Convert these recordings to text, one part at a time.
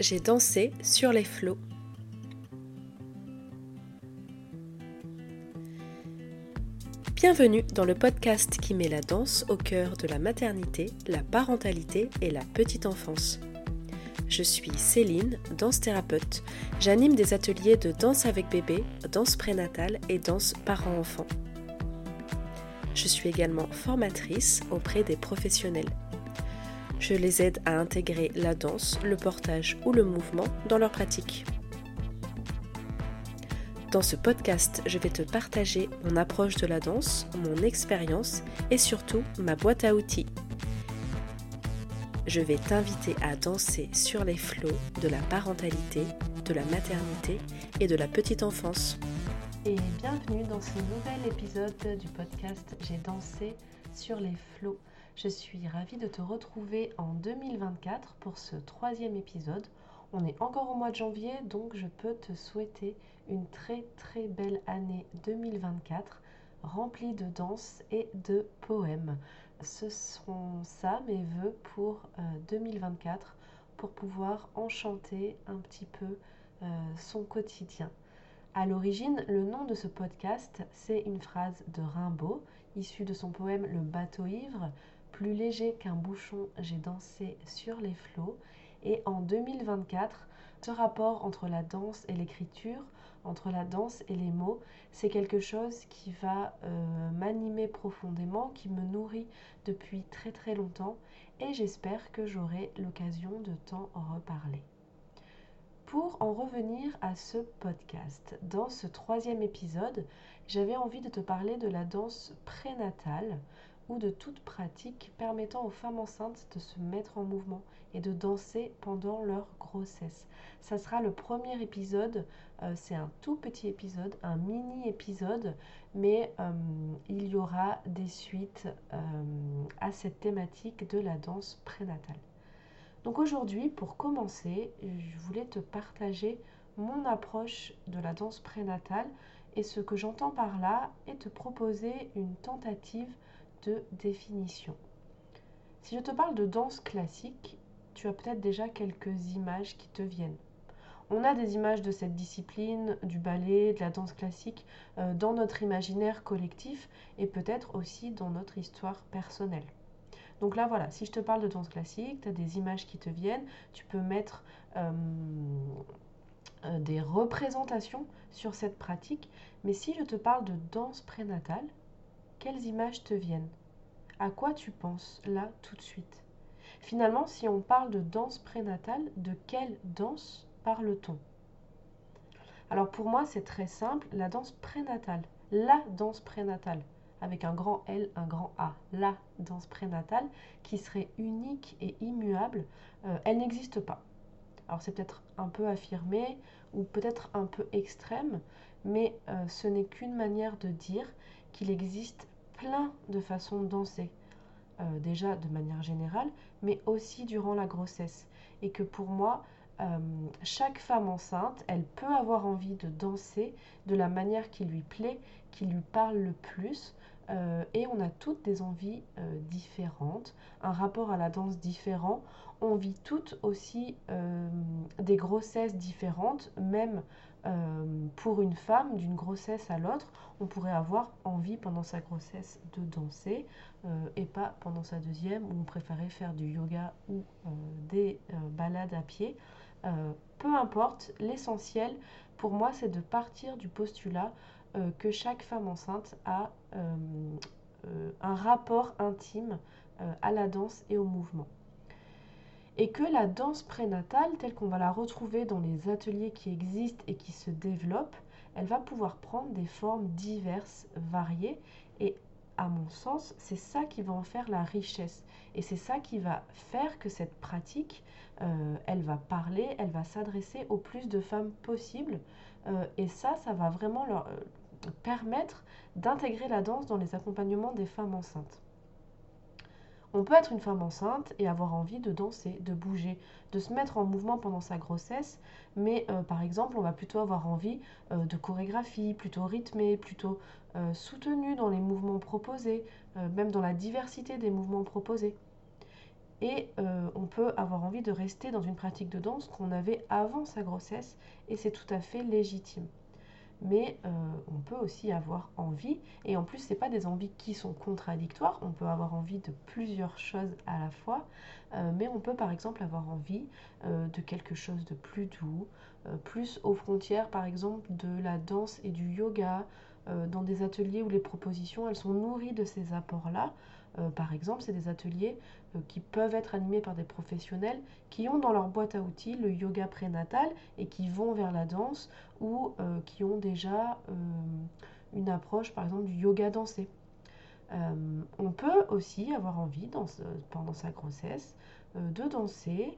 j'ai dansé sur les flots. Bienvenue dans le podcast qui met la danse au cœur de la maternité, la parentalité et la petite enfance. Je suis Céline, danse thérapeute. J'anime des ateliers de danse avec bébé, danse prénatale et danse parent-enfant. Je suis également formatrice auprès des professionnels. Je les aide à intégrer la danse, le portage ou le mouvement dans leur pratique. Dans ce podcast, je vais te partager mon approche de la danse, mon expérience et surtout ma boîte à outils. Je vais t'inviter à danser sur les flots de la parentalité, de la maternité et de la petite enfance. Et bienvenue dans ce nouvel épisode du podcast J'ai dansé sur les flots. Je suis ravie de te retrouver en 2024 pour ce troisième épisode. On est encore au mois de janvier, donc je peux te souhaiter une très très belle année 2024 remplie de danse et de poèmes. Ce sont ça mes voeux pour 2024 euh, pour pouvoir enchanter un petit peu euh, son quotidien. À l'origine, le nom de ce podcast, c'est une phrase de Rimbaud, issue de son poème Le bateau ivre, plus léger qu'un bouchon, j'ai dansé sur les flots. Et en 2024, ce rapport entre la danse et l'écriture, entre la danse et les mots, c'est quelque chose qui va euh, m'animer profondément, qui me nourrit depuis très très longtemps et j'espère que j'aurai l'occasion de t'en reparler. Pour en revenir à ce podcast, dans ce troisième épisode, j'avais envie de te parler de la danse prénatale, ou de toute pratique permettant aux femmes enceintes de se mettre en mouvement et de danser pendant leur grossesse. Ça sera le premier épisode, euh, c'est un tout petit épisode, un mini épisode, mais euh, il y aura des suites euh, à cette thématique de la danse prénatale. Donc aujourd'hui, pour commencer, je voulais te partager mon approche de la danse prénatale et ce que j'entends par là et te proposer une tentative de définition. Si je te parle de danse classique, tu as peut-être déjà quelques images qui te viennent. On a des images de cette discipline, du ballet, de la danse classique, euh, dans notre imaginaire collectif et peut-être aussi dans notre histoire personnelle. Donc là, voilà, si je te parle de danse classique, tu as des images qui te viennent, tu peux mettre euh, euh, des représentations sur cette pratique. Mais si je te parle de danse prénatale, images te viennent? À quoi tu penses là tout de suite? Finalement, si on parle de danse prénatale, de quelle danse parle-t-on? Alors pour moi, c'est très simple, la danse prénatale, la danse prénatale, avec un grand L, un grand A, la danse prénatale, qui serait unique et immuable, euh, elle n'existe pas. Alors c'est peut-être un peu affirmé ou peut-être un peu extrême, mais euh, ce n'est qu'une manière de dire qu'il existe plein de façons de danser, euh, déjà de manière générale, mais aussi durant la grossesse. Et que pour moi, euh, chaque femme enceinte, elle peut avoir envie de danser de la manière qui lui plaît, qui lui parle le plus. Euh, et on a toutes des envies différentes, un rapport à la danse différent. On vit toutes aussi des grossesses différentes, même euh, pour une femme, d'une grossesse à l'autre, on pourrait avoir envie pendant sa grossesse de danser euh, et pas pendant sa deuxième où on préférait faire du yoga ou euh, des balades à pied. peu importe, l'essentiel pour moi c'est de partir du postulat que chaque femme enceinte a un rapport intime à la danse et au mouvement. Et que la danse prénatale, telle qu'on va la retrouver dans les ateliers qui existent et qui se développent, elle va pouvoir prendre des formes diverses, variées, et à mon sens, c'est ça qui va en faire la richesse. Et c'est ça qui va faire que cette pratique, euh, elle va parler, elle va s'adresser au plus de femmes possible. Euh, et ça, ça va vraiment leur euh, permettre d'intégrer la danse dans les accompagnements des femmes enceintes. On peut être une femme enceinte et avoir envie de danser, de bouger, de se mettre en mouvement pendant sa grossesse, mais euh, par exemple, on va plutôt avoir envie euh, de chorégraphie, plutôt rythmée, plutôt euh, soutenue dans les mouvements proposés, même dans la diversité des mouvements proposés. Et on peut avoir envie de rester dans une pratique de danse qu'on avait avant sa grossesse et c'est tout à fait légitime. Mais euh, on peut aussi avoir envie, et en plus, ce pas des envies qui sont contradictoires, on peut avoir envie de plusieurs choses à la fois, euh, mais on peut par exemple avoir envie de quelque chose de plus doux, plus aux frontières par exemple de la danse et du yoga, dans des ateliers où les propositions elles sont nourries de ces apports-là. par exemple, c'est des ateliers euh, qui peuvent être animés par des professionnels qui ont dans leur boîte à outils le yoga prénatal et qui vont vers la danse ou euh, qui ont déjà euh, une approche par exemple du yoga dansé. on peut aussi avoir envie pendant sa grossesse de danser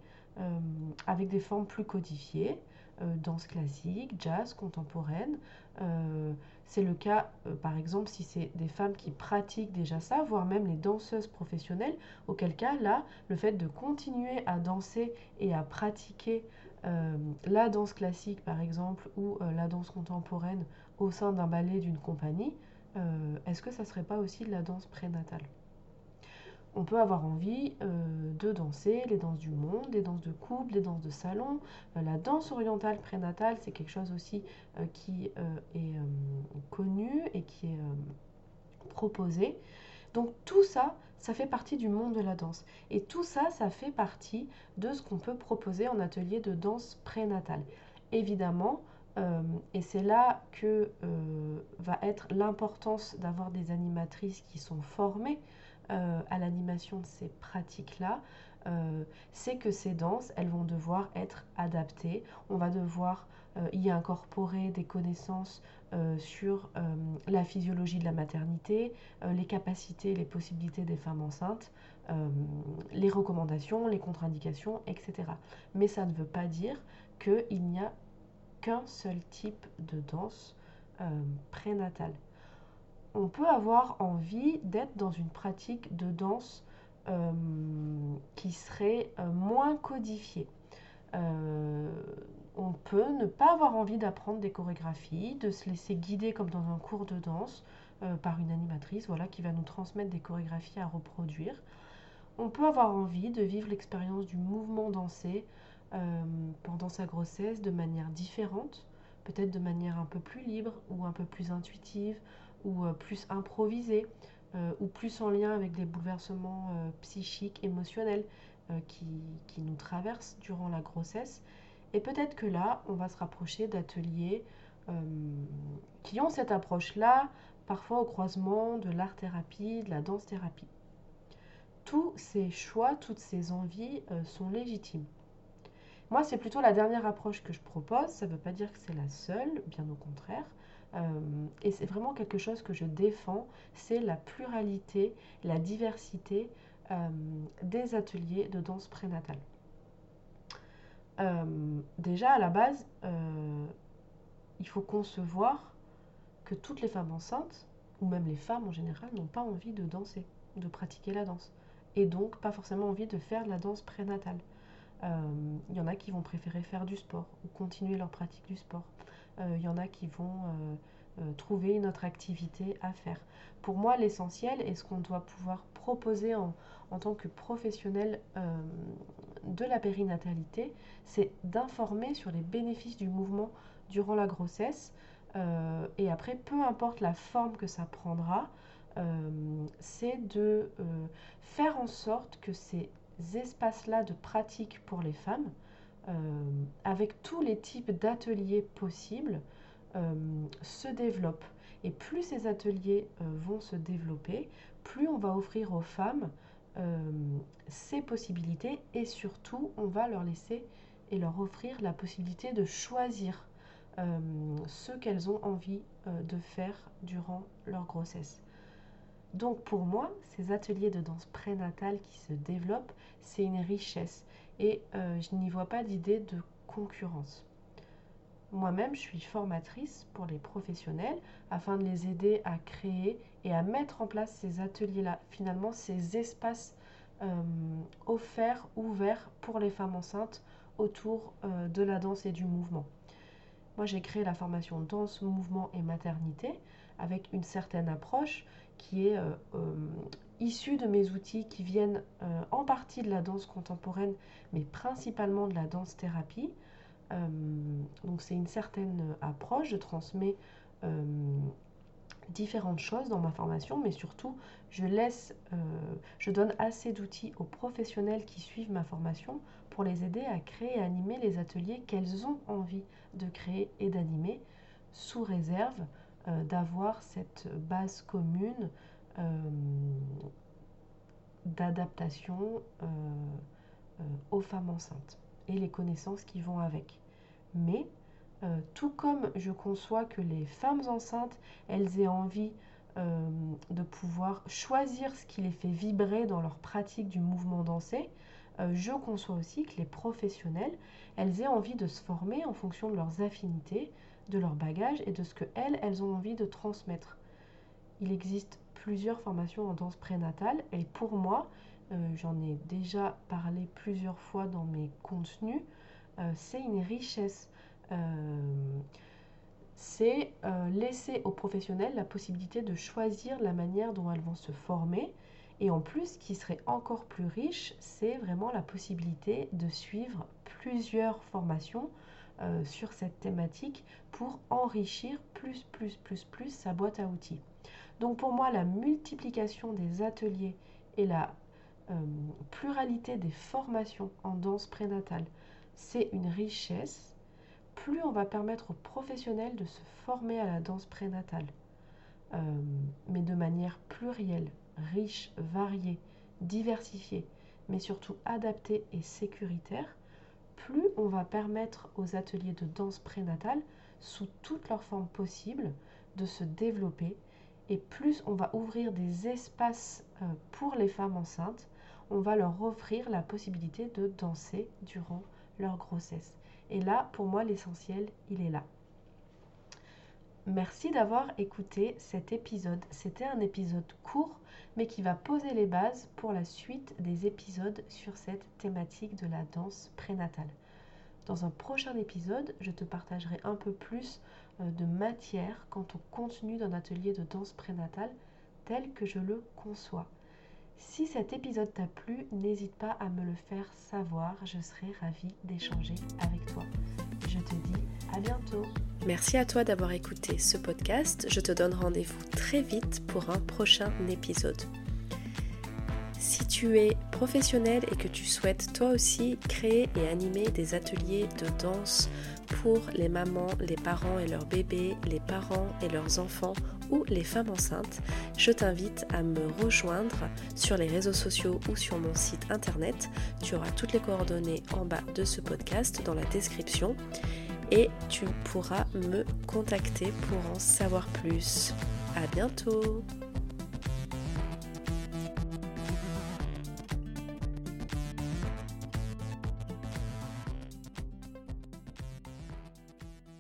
avec des formes plus codifiées, danse classique, jazz, contemporaine, c'est le cas, euh, par exemple, si c'est des femmes qui pratiquent déjà ça, voire même les danseuses professionnelles, auquel cas, là, le fait de continuer à danser et à pratiquer euh, la danse classique, par exemple, ou euh, la danse contemporaine au sein d'un ballet d'une compagnie, est-ce que ça serait pas aussi de la danse prénatale? On peut avoir envie euh, de danser les danses du monde, les danses de couple, les danses de salon. Euh, la danse orientale prénatale, c'est quelque chose aussi euh, qui est connu et qui est proposé. Donc tout ça, ça fait partie du monde de la danse. Et tout ça, ça fait partie de ce qu'on peut proposer en atelier de danse prénatale. Évidemment, et c'est là que va être l'importance d'avoir des animatrices qui sont formées euh, à l'animation de ces pratiques-là, euh, c'est que ces danses, elles vont devoir être adaptées. On va devoir euh, y incorporer des connaissances sur la physiologie de la maternité, les capacités, les possibilités des femmes enceintes, les recommandations, les contre-indications, etc. Mais ça ne veut pas dire qu'il n'y a qu'un seul type de danse prénatale on peut avoir envie d'être dans une pratique de danse euh, qui serait euh, moins codifiée. Euh, on peut ne pas avoir envie d'apprendre des chorégraphies, de se laisser guider comme dans un cours de danse par une animatrice voilà, qui va nous transmettre des chorégraphies à reproduire. On peut avoir envie de vivre l'expérience du mouvement dansé pendant sa grossesse de manière différente, peut-être de manière un peu plus libre ou un peu plus intuitive, ou euh, plus improvisé, euh, ou plus en lien avec des bouleversements euh, psychiques, émotionnels qui, qui, nous traversent durant la grossesse. Et peut-être que là, on va se rapprocher d'ateliers qui ont cette approche-là, parfois au croisement de l'art-thérapie, de la danse-thérapie. Tous ces choix, toutes ces envies sont légitimes. Moi, c'est plutôt la dernière approche que je propose. Ça ne veut pas dire que c'est la seule, bien au contraire. Euh, et c'est vraiment quelque chose que je défends, c'est la pluralité, la diversité euh, des ateliers de danse prénatale. Euh, déjà, à la base, il faut concevoir que toutes les femmes enceintes, ou même les femmes en général, n'ont pas envie de danser, de pratiquer la danse. Et donc, pas forcément envie de faire de la danse prénatale. Il y en a qui vont préférer faire du sport ou continuer leur pratique du sport. Il euh, y en a qui vont euh, euh, trouver une autre activité à faire. Pour moi, l'essentiel et ce qu'on doit pouvoir proposer en, tant que professionnel de la périnatalité, c'est d'informer sur les bénéfices du mouvement durant la grossesse. et après, peu importe la forme que ça prendra, c'est de faire en sorte que ces espaces-là de pratique pour les femmes euh, avec tous les types d'ateliers possibles, euh, se développent. Et plus ces ateliers euh, vont se développer, plus on va offrir aux femmes ces possibilités et surtout on va leur laisser et leur offrir la possibilité de choisir ce qu'elles ont envie de faire durant leur grossesse. Donc pour moi, ces ateliers de danse prénatale qui se développent, c'est une richesse et euh, je n'y vois pas d'idée de concurrence. Moi-même, je suis formatrice pour les professionnels afin de les aider à créer et à mettre en place ces ateliers-là, finalement ces espaces euh, offerts, ouverts pour les femmes enceintes autour euh, de la danse et du mouvement. Moi, j'ai créé la formation danse, mouvement et maternité avec une certaine approche qui est issus de mes outils qui viennent euh, en partie de la danse contemporaine, mais principalement de la danse thérapie. Euh, donc c'est une certaine approche, je transmets différentes choses dans ma formation, mais surtout je laisse, je donne assez d'outils aux professionnels qui suivent ma formation pour les aider à créer et animer les ateliers qu'elles ont envie de créer et d'animer, sous réserve d'avoir cette base commune euh, d'adaptation euh, euh, aux femmes enceintes et les connaissances qui vont avec. Mais tout comme je conçois que les femmes enceintes, elles aient envie de pouvoir choisir ce qui les fait vibrer dans leur pratique du mouvement dansé, je conçois aussi que les professionnels, elles aient envie de se former en fonction de leurs affinités, de leur bagage et de ce que elles, elles ont envie de transmettre. Il existe plusieurs formations en danse prénatale et pour moi, euh, j'en ai déjà parlé plusieurs fois dans mes contenus, euh, c'est une richesse. Euh, c'est laisser aux professionnels la possibilité de choisir la manière dont elles vont se former. Et en plus, ce qui serait encore plus riche, c'est vraiment la possibilité de suivre plusieurs formations sur cette thématique pour enrichir plus, plus, plus, plus sa boîte à outils. Donc pour moi, la multiplication des ateliers et la euh, pluralité des formations en danse prénatale, c'est une richesse. Plus on va permettre aux professionnels de se former à la danse prénatale, euh, mais de manière plurielle, riche, variée, diversifiée, mais surtout adaptée et sécuritaire, plus on va permettre aux ateliers de danse prénatale, sous toutes leurs formes possibles, de se développer et plus on va ouvrir des espaces euh, pour les femmes enceintes, on va leur offrir la possibilité de danser durant leur grossesse. Et là, pour moi, l'essentiel, il est là. Merci d'avoir écouté cet épisode. C'était un épisode court, mais qui va poser les bases pour la suite des épisodes sur cette thématique de la danse prénatale. Dans un prochain épisode, je te partagerai un peu plus euh, de matière quant au contenu d'un atelier de danse prénatale tel que je le conçois. Si cet épisode t'a plu, n'hésite pas à me le faire savoir, je serai ravie d'échanger avec toi. Je te dis à bientôt. Merci à toi d'avoir écouté ce podcast. Je te donne rendez-vous très vite pour un prochain épisode. Si tu es professionnel et que tu souhaites toi aussi créer et animer des ateliers de danse pour les mamans, les parents et leurs bébés, les parents et leurs enfants ou les femmes enceintes, je t'invite à me rejoindre sur les réseaux sociaux ou sur mon site internet. Tu auras toutes les coordonnées en bas de ce podcast dans la description et tu pourras me contacter pour en savoir plus. À bientôt!